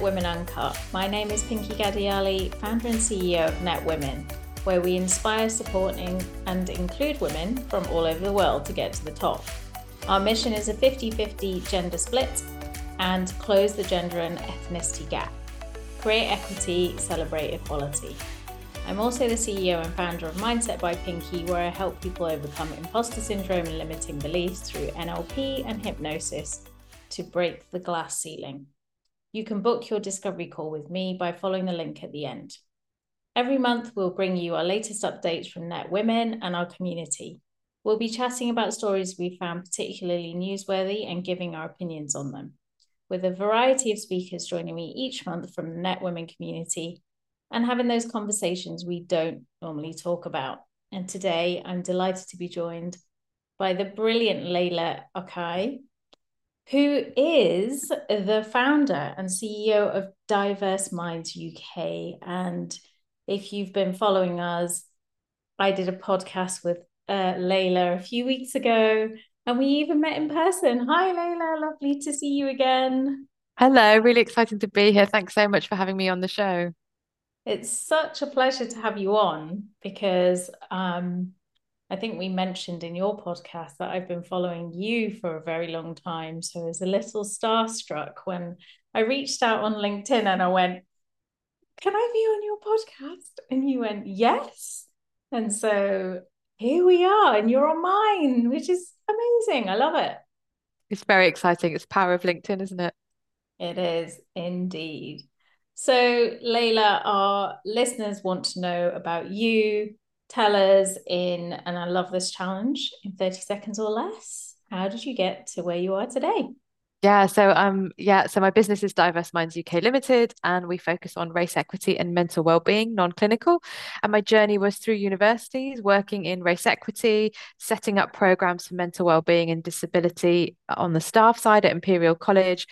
Net Women Uncut. My name is Pinky Gadiali, founder and CEO of Net Women, where we inspire, support, and include women from all over the world to get to the top. Our mission is a 50 50 gender split and close the gender and ethnicity gap. Create equity, celebrate equality. I'm also the CEO and founder of Mindset by Pinky, where I help people overcome imposter syndrome and limiting beliefs through NLP and hypnosis to break the glass ceiling. You can book your discovery call with me by following the link at the end. Every month, we'll bring you our latest updates from Net Women and our community. We'll be chatting about stories we found particularly newsworthy and giving our opinions on them, with a variety of speakers joining me each month from the Net Women community and having those conversations we don't normally talk about. And today, I'm delighted to be joined by the brilliant Leyla Okhai, who is the founder and CEO of Diverse Minds UK. And if you've been following us, I did a podcast with uh, Leyla a few weeks ago, and we even met in person. Hi, Leyla. Lovely to see you again. Hello, really exciting to be here. Thanks so much for having me on the show. It's such a pleasure to have you on because um, I think we mentioned in your podcast that I've been following you for a very long time. So I was a little starstruck when I reached out on LinkedIn and I went, Can I be on your podcast? And you went, Yes. And so here we are, and you're on mine, which is amazing. I love it. It's very exciting. It's power of LinkedIn, isn't it? It is indeed. So, Leyla, our listeners want to know about you, tell us in, and I love this challenge, in 30 seconds or less, how did you get to where you are today? Yeah, so um yeah, so my business is Diverse Minds UK Limited and we focus on race equity and mental well-being, non-clinical. And my journey was through universities, working in race equity, setting up programs for mental well-being and disability on the staff side at Imperial College,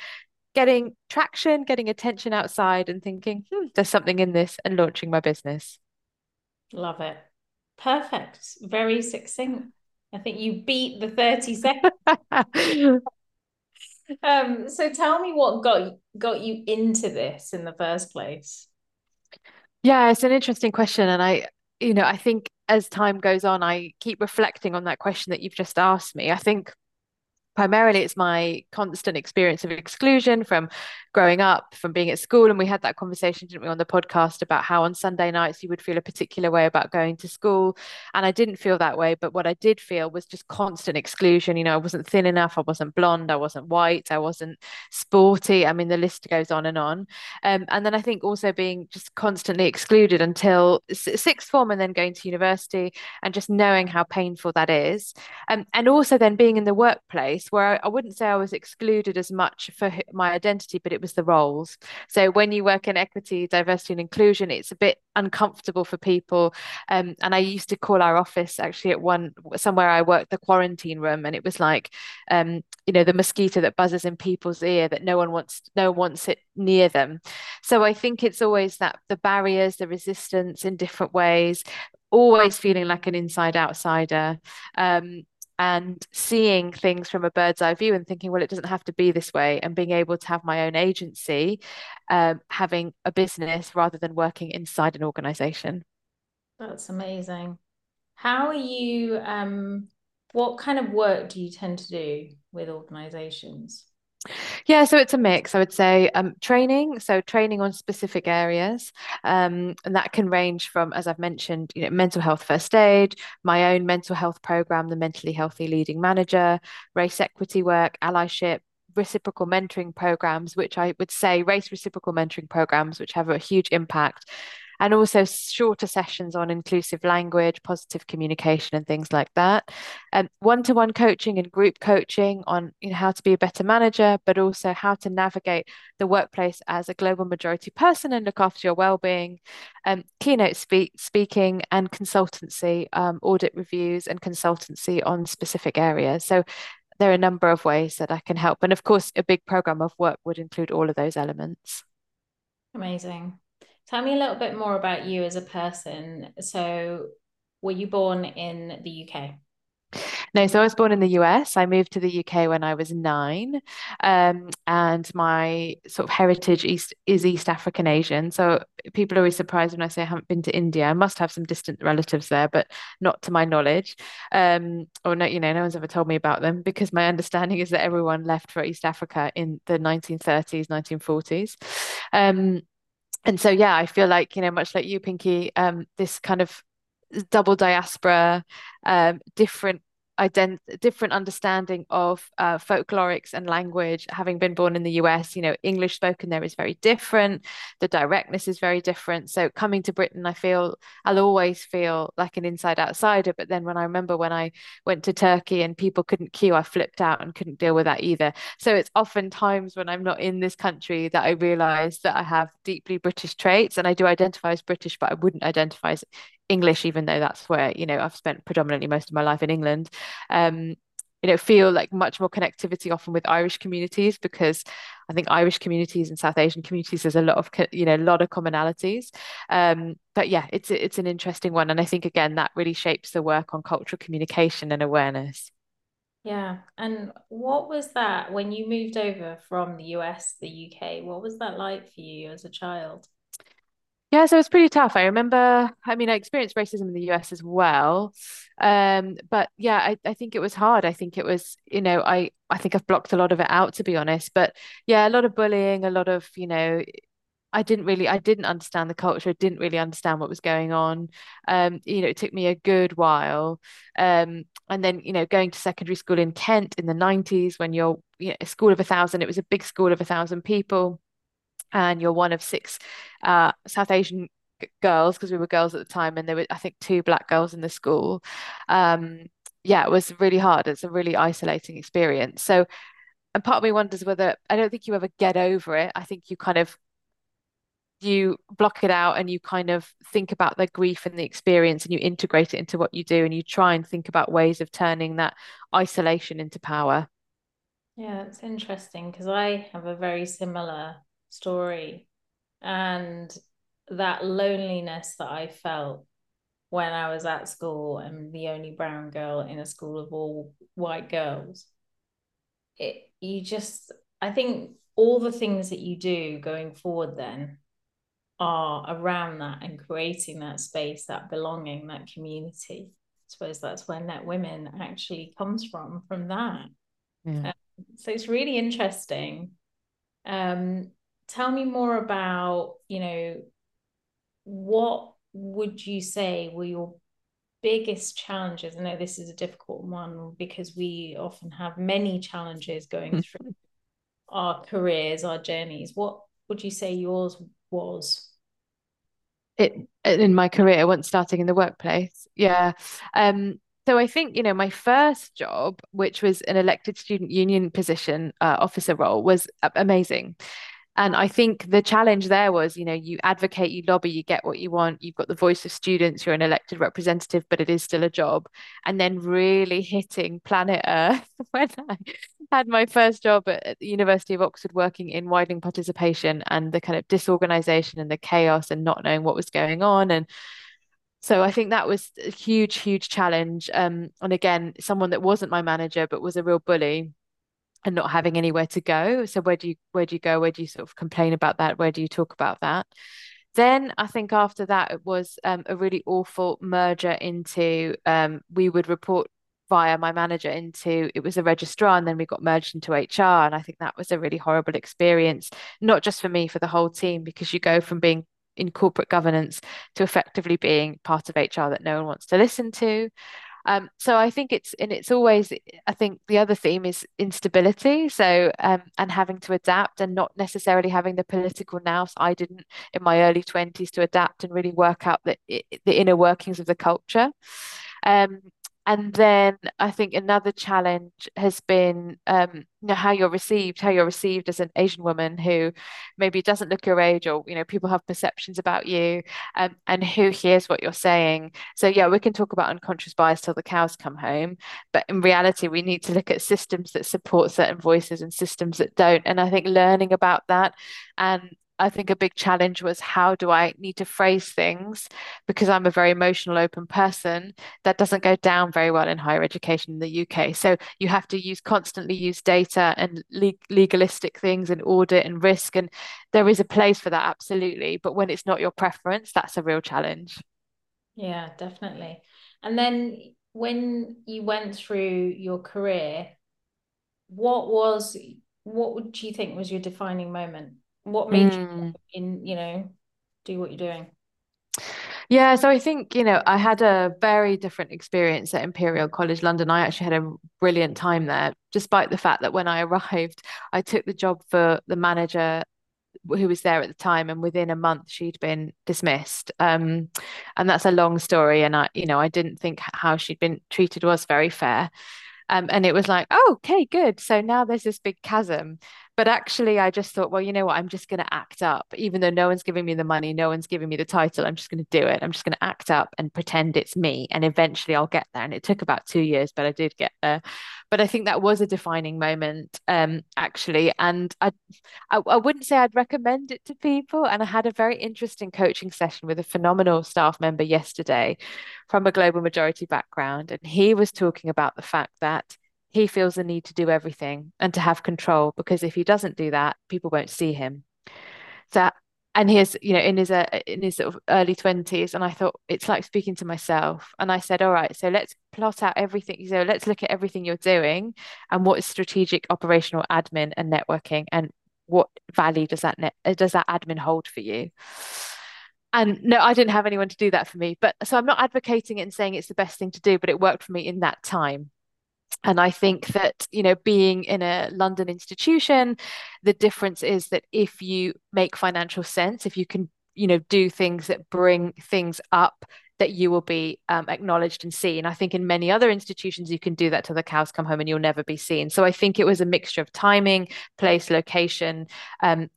getting traction, getting attention outside and thinking, hmm, there's something in this and launching my business. Love it. Perfect. Very succinct. I think you beat the 30 seconds. um, so tell me what got got you into this in the first place. Yeah, it's an interesting question. And I, you know, I think as time goes on, I keep reflecting on that question that you've just asked me. I think primarily it's my constant experience of exclusion from growing up from being at school. And we had that conversation didn't we on the podcast about how on sunday nights you would feel a particular way about going to school. And i didn't feel that way but what i did feel was just constant exclusion. You know i wasn't thin enough i wasn't blonde i wasn't white i wasn't sporty. I mean the list goes on and on. Um, and then i think also being just constantly excluded until sixth form and then going to university and just knowing how painful that is. Um, and also then being in the workplace where I wouldn't say I was excluded as much for my identity, but it was the roles. So when you work in equity, diversity, and inclusion, it's a bit uncomfortable for people. Um, and I used to call our office actually at one somewhere I worked the quarantine room, and it was like, um, you know, the mosquito that buzzes in people's ear that no one wants, no one wants it near them. So I think it's always that the barriers, the resistance in different ways, always feeling like an inside outsider. Um, and seeing things from a bird's eye view and thinking, well, it doesn't have to be this way, and being able to have my own agency, um, having a business rather than working inside an organization. That's amazing. How are you? Um, what kind of work do you tend to do with organizations? Yeah, so it's a mix. I would say um, training, so training on specific areas, um, and that can range from, as I've mentioned, you know, mental health first aid, my own mental health program, the Mentally Healthy Leading Manager, race equity work, allyship, reciprocal mentoring programs, which I would say race reciprocal mentoring programs, which have a huge impact and also shorter sessions on inclusive language, positive communication, and things like that. And one-to-one coaching and group coaching on you know, how to be a better manager, but also how to navigate the workplace as a global majority person and look after your well-being. Um, keynote speak, speaking and consultancy, um, audit reviews and consultancy on specific areas. So there are a number of ways that I can help. And of course, a big program of work would include all of those elements. Amazing. Tell me a little bit more about you as a person. So, were you born in the UK? No, so I was born in the US. I moved to the UK when I was nine. Um, and my sort of heritage East is East African Asian. So people are always surprised when I say I haven't been to India. I must have some distant relatives there, but not to my knowledge. Um, or no, you know, no one's ever told me about them because my understanding is that everyone left for East Africa in the 1930s, 1940s. Um, and so yeah, I feel like, you know, much like you, Pinky, um, this kind of double diaspora, um, different ident- different understanding of uh, folklorics and language. Having been born in the US, you know, English spoken there is very different. The directness is very different. So coming to Britain, I feel I'll always feel like an inside outsider. But then when I remember when I went to Turkey and people couldn't queue, I flipped out and couldn't deal with that either. So it's often times when I'm not in this country that I realize that I have deeply British traits and I do identify as British, but I wouldn't identify as English, even though that's where, you know, I've spent predominantly most of my life in England. Um, you know, feel like much more connectivity often with Irish communities because I think Irish communities and South Asian communities there's a lot of you know a lot of commonalities. Um, but yeah, it's it's an interesting one, and I think again that really shapes the work on cultural communication and awareness. Yeah, and what was that when you moved over from the US to the UK? What was that like for you as a child? Yeah, so it's pretty tough. I remember, I mean, I experienced racism in the US as well. Um, but yeah, I, I think it was hard. I think it was, you know, I, I think I've blocked a lot of it out, to be honest. But yeah, a lot of bullying, a lot of, you know, I didn't really, I didn't understand the culture, I didn't really understand what was going on. Um, you know, it took me a good while. Um, and then, you know, going to secondary school in Kent in the 90s when you're, you know, a school of a thousand, it was a big school of a thousand people and you're one of six uh, South Asian girls because we were girls at the time, and there were I think two black girls in the school. Um, yeah, it was really hard. It's a really isolating experience. So, and part of me wonders whether I don't think you ever get over it. I think you kind of you block it out and you kind of think about the grief and the experience and you integrate it into what you do and you try and think about ways of turning that isolation into power. Yeah, it's interesting because I have a very similar story and that loneliness that I felt when I was at school and the only brown girl in a school of all white girls. It you just I think all the things that you do going forward then are around that and creating that space, that belonging, that community. I suppose that's where Net Women actually comes from, from that. Yeah. Um, so it's really interesting. Um, tell me more about, you know, what would you say were your biggest challenges? I know this is a difficult one because we often have many challenges going hmm. through our careers, our journeys. What would you say yours was? It in my career, once starting in the workplace, yeah. Um, so I think you know my first job, which was an elected student union position uh, officer role, was amazing. And I think the challenge there was, you know, you advocate, you lobby, you get what you want, you've got the voice of students, you're an elected representative, but it is still a job. And then really hitting planet Earth when I had my first job at the University of Oxford working in widening participation and the kind of disorganization and the chaos and not knowing what was going on. And so I think that was a huge, huge challenge. Um, and again, someone that wasn't my manager, but was a real bully and not having anywhere to go. So where do you where do you go? Where do you sort of complain about that? Where do you talk about that? Then I think after that it was um, a really awful merger into um, we would report via my manager into it was a registrar and then we got merged into HR and I think that was a really horrible experience not just for me for the whole team because you go from being in corporate governance to effectively being part of HR that no one wants to listen to um, so I think it's and it's always I think the other theme is instability. So um, and having to adapt and not necessarily having the political nous. I didn't in my early twenties to adapt and really work out the the inner workings of the culture. Um, and then I think another challenge has been um, you know, how you're received, how you're received as an Asian woman who maybe doesn't look your age or, you know, people have perceptions about you um, and who hears what you're saying. So, yeah, we can talk about unconscious bias till the cows come home. But in reality, we need to look at systems that support certain voices and systems that don't. And I think learning about that and I think a big challenge was how do I need to phrase things because I'm a very emotional, open person. That doesn't go down very well in higher education in the UK. So you have to use constantly use data and le legalistic things and audit and risk. And there is a place for that, absolutely. But when it's not your preference, that's a real challenge. Yeah, definitely. And then when you went through your career, what was what would you think was your defining moment? What made mm. you in, you know, do what you're doing? Yeah, so I think, you know, I had a very different experience at Imperial College London. I actually had a brilliant time there, despite the fact that when I arrived, I took the job for the manager who was there at the time and within a month she'd been dismissed um, and that's a long story and i you know i didn't think how she'd been treated was very fair um, and it was like, oh, okay, good. So now there's this big chasm. But actually, I just thought, well, you know what? I'm just going to act up, even though no one's giving me the money, no one's giving me the title. I'm just going to do it. I'm just going to act up and pretend it's me. And eventually I'll get there. And it took about two years, but I did get there. But I think that was a defining moment, um, actually. And I, I, I wouldn't say I'd recommend it to people. And I had a very interesting coaching session with a phenomenal staff member yesterday from a global majority background. And he was talking about the fact that he feels the need to do everything and to have control because if he doesn't do that, people won't see him. So, and he's, you know, in his uh, in his sort of early twenties, and I thought it's like speaking to myself. And I said, all right, so let's plot out everything. So let's look at everything you're doing and what is strategic, operational, admin, and networking, and what value does that net does that admin hold for you? and no i didn't have anyone to do that for me but so i'm not advocating it and saying it's the best thing to do but it worked for me in that time and I think that, you know, being in a London institution, the difference is that if you make financial sense, if you can, you know, do things that bring things up, that you will be um, acknowledged and seen. I think in many other institutions, you can do that till the cows come home and you'll never be seen. So I think it was a mixture of timing, place, location, um,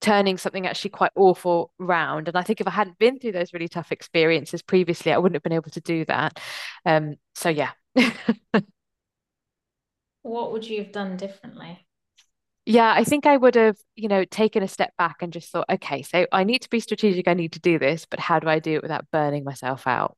turning something actually quite awful round. And I think if I hadn't been through those really tough experiences previously, I wouldn't have been able to do that. Um, so yeah. what would you have done differently? Yeah, I think I would have, you know, taken a step back and just thought, okay, so I need to be strategic, I need to do this, but how do I do it without burning myself out?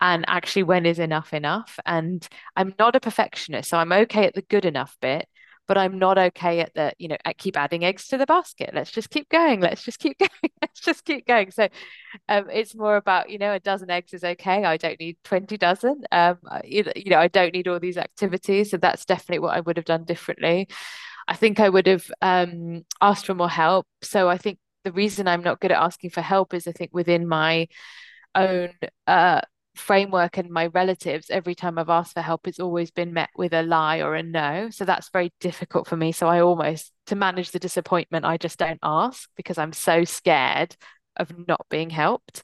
And actually, when is enough enough? And I'm not a perfectionist, so I'm okay at the good enough bit, but I'm not okay at the, you know, at keep adding eggs to the basket. Let's just keep going. Let's just keep going. Let's just keep going. So um, it's more about, you know, a dozen eggs is okay. I don't need 20 dozen. Um, you, you know, I don't need all these activities. So that's definitely what I would have done differently. I think I would have um, asked for more help. So I think the reason I'm not good at asking for help is I think within my own uh, framework and my relatives, every time I've asked for help, it's always been met with a lie or a no. So that's very difficult for me. So I almost, to manage the disappointment, I just don't ask because I'm so scared of not being helped.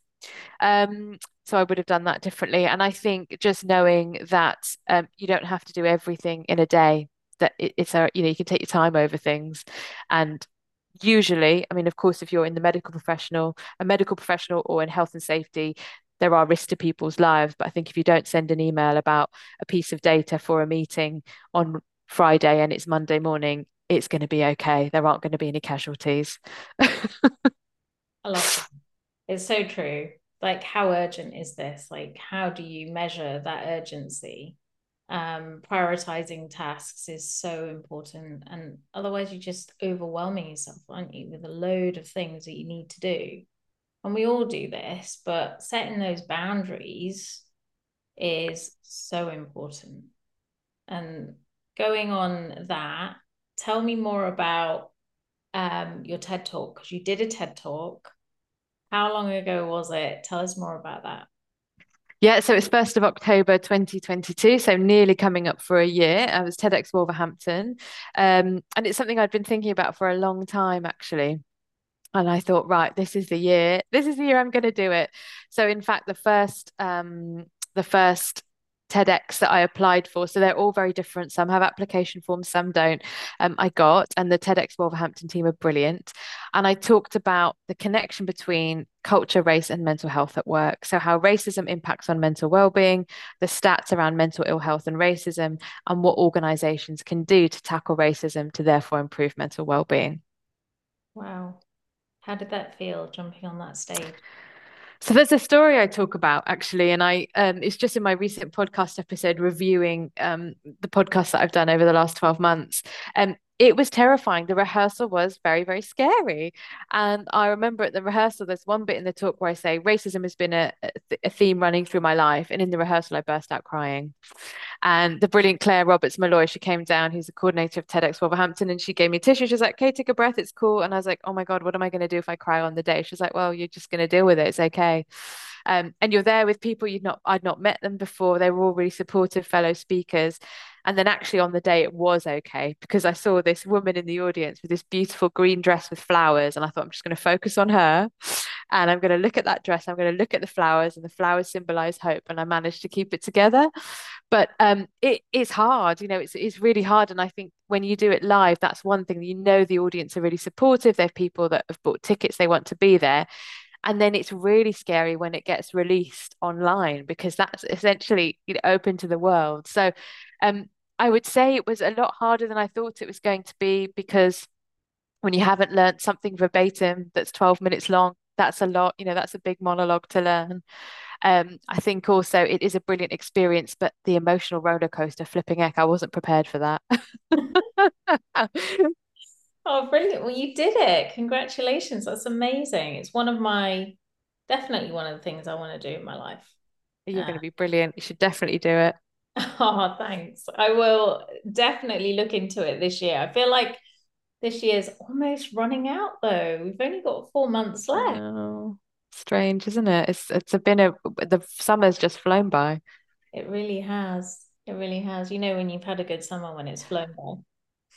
Um, so I would have done that differently. And I think just knowing that um, you don't have to do everything in a day, that it, it's a, you know, you can take your time over things. And usually, I mean, of course, if you're in the medical professional, a medical professional or in health and safety, there are risks to people's lives. But I think if you don't send an email about a piece of data for a meeting on Friday and it's Monday morning, it's going to be okay. There aren't going to be any casualties. I love it. It's so true. Like, how urgent is this? Like, how do you measure that urgency? Um, prioritizing tasks is so important. And otherwise, you're just overwhelming yourself, aren't you, with a load of things that you need to do and we all do this, but setting those boundaries is so important. And going on that, tell me more about um, your TED talk because you did a TED talk. How long ago was it? Tell us more about that. Yeah, so it's 1st of October 2022, so nearly coming up for a year. I was TEDx Wolverhampton. Um, and it's something I'd been thinking about for a long time, actually. And I thought, right, this is the year. This is the year I'm going to do it. So, in fact, the first, um, the first TEDx that I applied for. So they're all very different. Some have application forms, some don't. Um, I got, and the TEDx Wolverhampton team are brilliant. And I talked about the connection between culture, race, and mental health at work. So, how racism impacts on mental well-being, the stats around mental ill health and racism, and what organizations can do to tackle racism to therefore improve mental well-being. Wow. How did that feel jumping on that stage? So there's a story I talk about actually, and I um, it's just in my recent podcast episode reviewing um, the podcast that I've done over the last 12 months. Um, it was terrifying. The rehearsal was very, very scary. And I remember at the rehearsal, there's one bit in the talk where I say racism has been a, a theme running through my life. And in the rehearsal, I burst out crying. And the brilliant Claire Roberts Malloy, she came down, who's the coordinator of TEDx Wolverhampton, and she gave me tissue. She was like, okay, take a breath. It's cool. And I was like, oh my God, what am I going to do if I cry on the day? She's like, well, you're just going to deal with it. It's okay. Um, and you're there with people you'd not, I'd not met them before. They were all really supportive fellow speakers. And then actually on the day it was okay because I saw this woman in the audience with this beautiful green dress with flowers. And I thought, I'm just going to focus on her. And I'm going to look at that dress. I'm going to look at the flowers, and the flowers symbolize hope. And I managed to keep it together. But um, it, it's hard, you know, it's, it's really hard. And I think when you do it live, that's one thing you know the audience are really supportive. They're people that have bought tickets, they want to be there. And then it's really scary when it gets released online because that's essentially you know, open to the world. So um, I would say it was a lot harder than I thought it was going to be because when you haven't learned something verbatim that's 12 minutes long, that's a lot, you know, that's a big monologue to learn. Um, I think also it is a brilliant experience, but the emotional roller coaster flipping heck, I wasn't prepared for that. oh, brilliant. Well, you did it. Congratulations. That's amazing. It's one of my, definitely one of the things I want to do in my life. You're uh, going to be brilliant. You should definitely do it. Oh, thanks. I will definitely look into it this year. I feel like this year's almost running out though. We've only got four months left. Oh, strange, isn't it? It's it's been a the summer's just flown by. It really has. It really has. You know when you've had a good summer when it's flown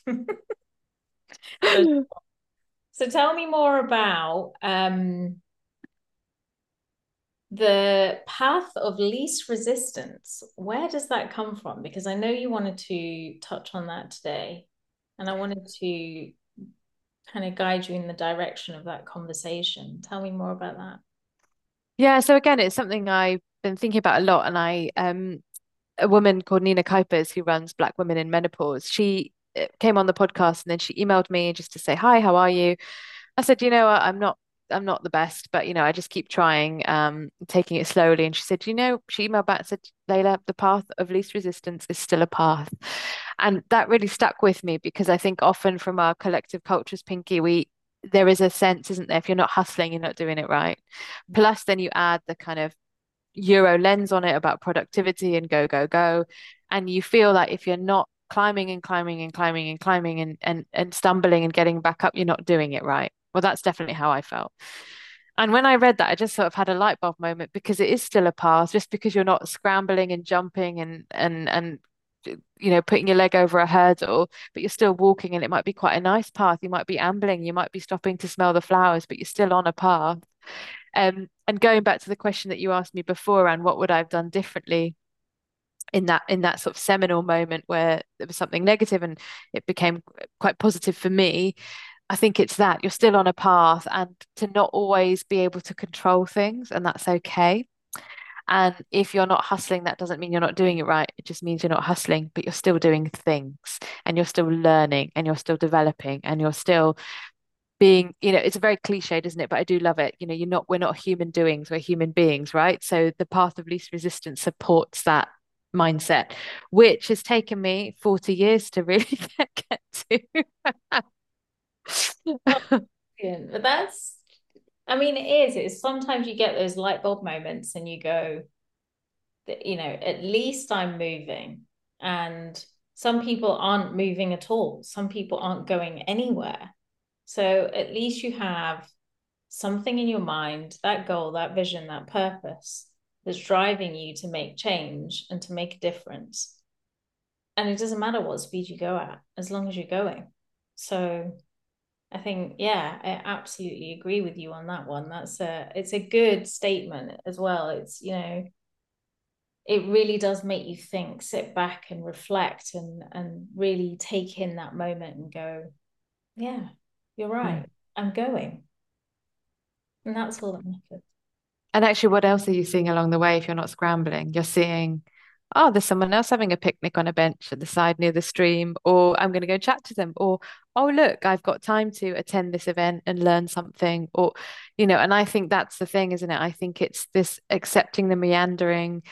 by. so, so tell me more about um the path of least resistance where does that come from? Because i know you wanted to touch on that today and i wanted to kind of guide you in the direction of that conversation. Tell me more about that. Yeah so again it's something i've been thinking about a lot and i um a woman called nina kuipers who runs black women in menopause she uh, came on the podcast and then she emailed me just to say hi how are you? I said you know i'm not I'm not the best, but you know, I just keep trying, um, taking it slowly. And she said, you know, she emailed back and said, Leyla, the path of least resistance is still a path. And that really stuck with me because I think often from our collective cultures, Pinky, we there is a sense, isn't there? If you're not hustling, you're not doing it right. Plus, then you add the kind of Euro lens on it about productivity and go, go, go. And you feel like if you're not climbing and climbing and climbing and climbing and and, and stumbling and getting back up, you're not doing it right. Well, that's definitely how I felt. And when I read that, I just sort of had a light bulb moment because it is still a path, just because you're not scrambling and jumping and and and you know putting your leg over a hurdle, but you're still walking, and it might be quite a nice path. You might be ambling, you might be stopping to smell the flowers, but you're still on a path. Um, and going back to the question that you asked me before, and what would I have done differently? in that in that sort of seminal moment where there was something negative and it became quite positive for me I think it's that you're still on a path and to not always be able to control things, and that's okay. And if you're not hustling, that doesn't mean you're not doing it right. It just means you're not hustling, but you're still doing things and you're still learning and you're still developing and you're still being, you know, it's a very cliched, isn't it? But I do love it. You know, you're not, we're not human doings, we're human beings, right? So the path of least resistance supports that mindset, which has taken me 40 years to really get, get to. but that's I mean it is. It's sometimes you get those light bulb moments and you go you know at least I'm moving. And some people aren't moving at all. Some people aren't going anywhere. So at least you have something in your mind that goal that vision that purpose that's driving you to make change and to make a difference. And it doesn't matter what speed you go at as long as you're going. So I think, yeah, I absolutely agree with you on that one. That's a it's a good statement as well. It's, you know, it really does make you think, sit back and reflect and and really take in that moment and go, yeah, you're right. I'm going. And that's all that matters. And actually, what else are you seeing along the way if you're not scrambling? You're seeing oh, there's someone else having a picnic on a bench at the side near the stream, or I'm going to go chat to them, or oh, look, I've got time to attend this event and learn something, or, you know, and I think that's the thing, isn't it? I think it's this accepting the meandering,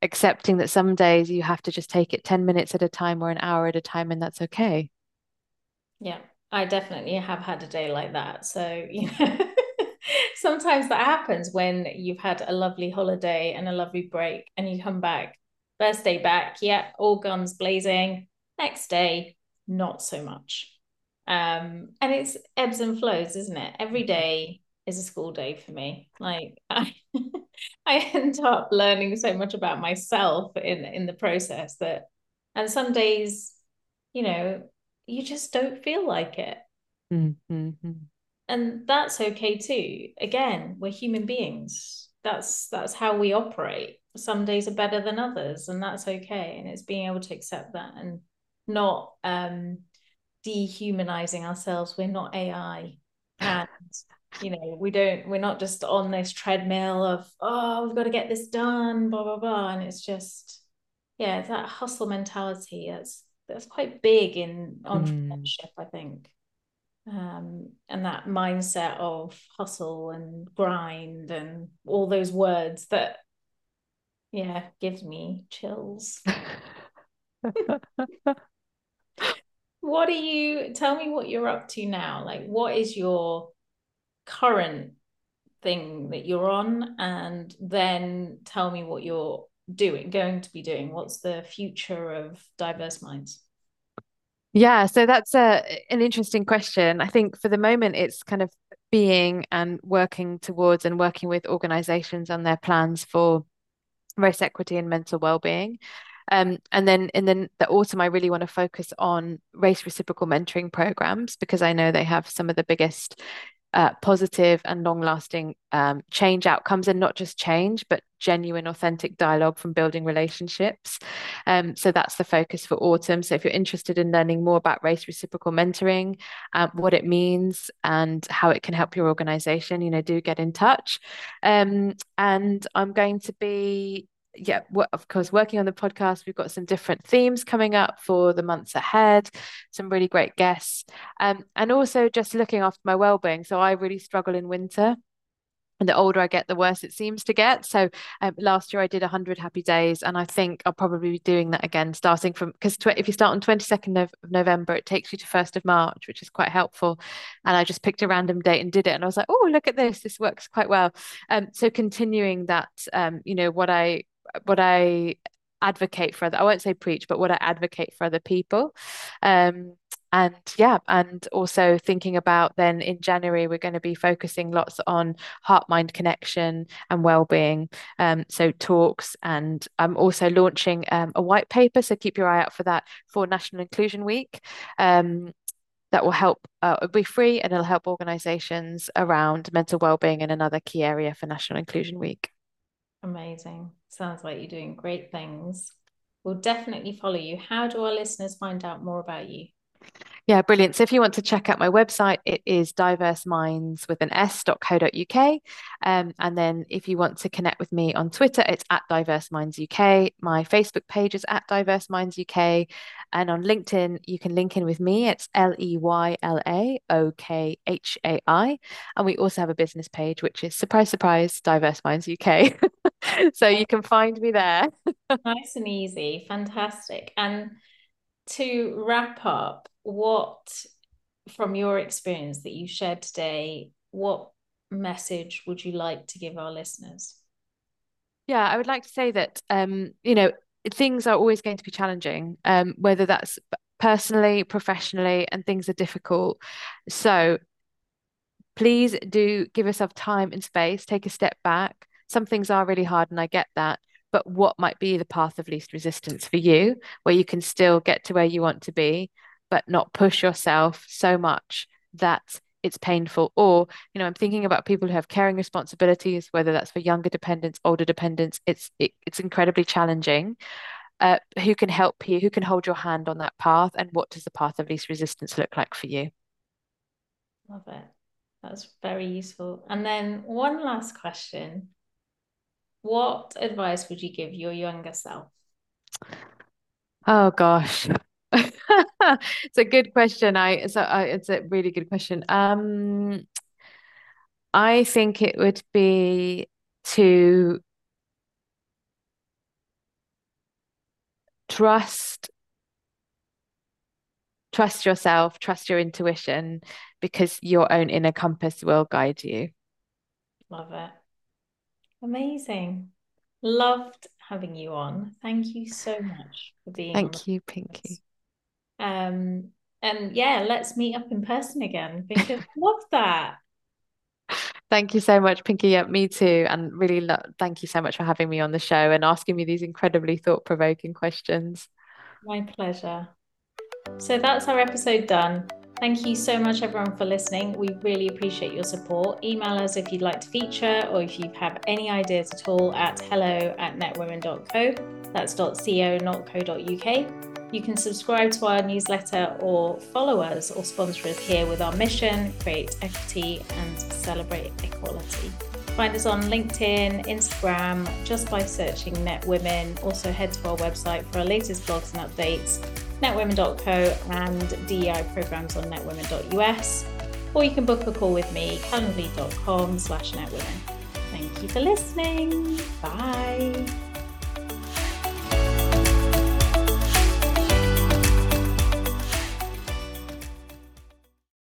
accepting that some days you have to just take it 10 minutes at a time or an hour at a time, and that's okay. Yeah, I definitely have had a day like that. So, you know, sometimes that happens when you've had a lovely holiday and a lovely break and you come back first day back yeah all guns blazing. Next day not so much. Um and it's ebbs and flows isn't it? Every day is a school day for me. Like i i end up learning so much about myself in in the process that and some days you know you just don't feel like it. Mm-hmm. and that's okay too. Again we're human beings. That's that's how we operate some days are better than others and that's okay and it's being able to accept that and not um dehumanizing ourselves we're not ai and you know we don't we're not just on this treadmill of oh we've got to get this done blah blah blah and it's just yeah that hustle mentality that's that's quite big in hmm. entrepreneurship mm. i think um, and that mindset of hustle and grind and all those words that yeah gives me chills. What are you tell me what you're up to now. Like what is your current thing that you're on? And then tell me what you're doing going to be doing. What's the future of diverse minds? Yeah, so that's a an interesting question. I think for the moment it's kind of being and working towards and working with organizations on their plans for race equity and mental well-being. Um, and then in the, the autumn, I really want to focus on race reciprocal mentoring programs because I know they have some of the biggest uh, positive and long lasting um, change outcomes and not just change, but genuine, authentic dialogue from building relationships. Um, so that's the focus for autumn. So if you're interested in learning more about race reciprocal mentoring, um, what it means, and how it can help your organization, you know, do get in touch. Um, and I'm going to be yeah, of course, working on the podcast, we've got some different themes coming up for the months ahead, some really great guests, um, and also just looking after my well-being. So I really struggle in winter. And the older I get, the worse it seems to get. So um, last year I did 100 happy days, and I think I'll probably be doing that again, starting from because tw- if you start on 22nd of November, it takes you to 1st of March, which is quite helpful. And I just picked a random date and did it, and I was like, oh, look at this, this works quite well. Um, so continuing that, um, you know, what I what I advocate for other, I won't say preach, but what I advocate for other people. Um, and yeah, and also thinking about then in January, we're going to be focusing lots on heart mind connection and well-being. Um, so talks, and I'm also launching um, a white paper. So keep your eye out for that for National Inclusion Week. Um, that will help uh, it'll be free and it'll help organizations around mental well-being in another key area for National Inclusion Week. Amazing. Sounds like you're doing great things. We'll definitely follow you. How do our listeners find out more about you? Yeah, brilliant. So if you want to check out my website, it is diverseminds with an s.co.uk. Um, and then if you want to connect with me on Twitter, it's at Diverse Minds UK. My Facebook page is at Diverse Minds UK. And on LinkedIn, you can link in with me. It's L E Y L A O K H A I. And we also have a business page, which is surprise, surprise, Diverse Minds UK. so you can find me there. nice and easy. Fantastic. And to wrap up, what from your experience that you shared today, what message would you like to give our listeners? Yeah, I would like to say that um, you know, things are always going to be challenging, um, whether that's personally, professionally, and things are difficult. So please do give yourself time and space, take a step back. Some things are really hard, and I get that but what might be the path of least resistance for you, where you can still get to where you want to be, but not push yourself so much that it's painful. Or, you know, I'm thinking about people who have caring responsibilities, whether that's for younger dependents, older dependents. It's it, it's incredibly challenging. Uh, who can help you? Who can hold your hand on that path? And what does the path of least resistance look like for you? Love it. That's very useful. And then one last question what advice would you give your younger self? Oh gosh. It's a good question. I so I, it's a really good question. Um, I think it would be to trust trust yourself, trust your intuition, because your own inner compass will guide you. Love it. Amazing. Loved having you on. Thank you so much for being Thank you, Pinky. Um, and yeah, let's meet up in person again because love that. Thank you so much, Pinky. Yeah, me too. And really lo thank you so much for having me on the show and asking me these incredibly thought-provoking questions. My pleasure. So that's our episode done. Thank you so much, everyone, for listening. We really appreciate your support. Email us if you'd like to feature or if you have any ideas at all at hello at netwomen.co. That's .co, not co.uk. You can subscribe to our newsletter or follow us or sponsor us here with our mission create equity and celebrate equality. Find us on LinkedIn, Instagram, just by searching Net Women. Also, head to our website for our latest blogs and updates netwomen.co and DEI programs on netwomen.us. Or you can book a call with me, calendly.com slash netwomen. Thank you for listening. Bye.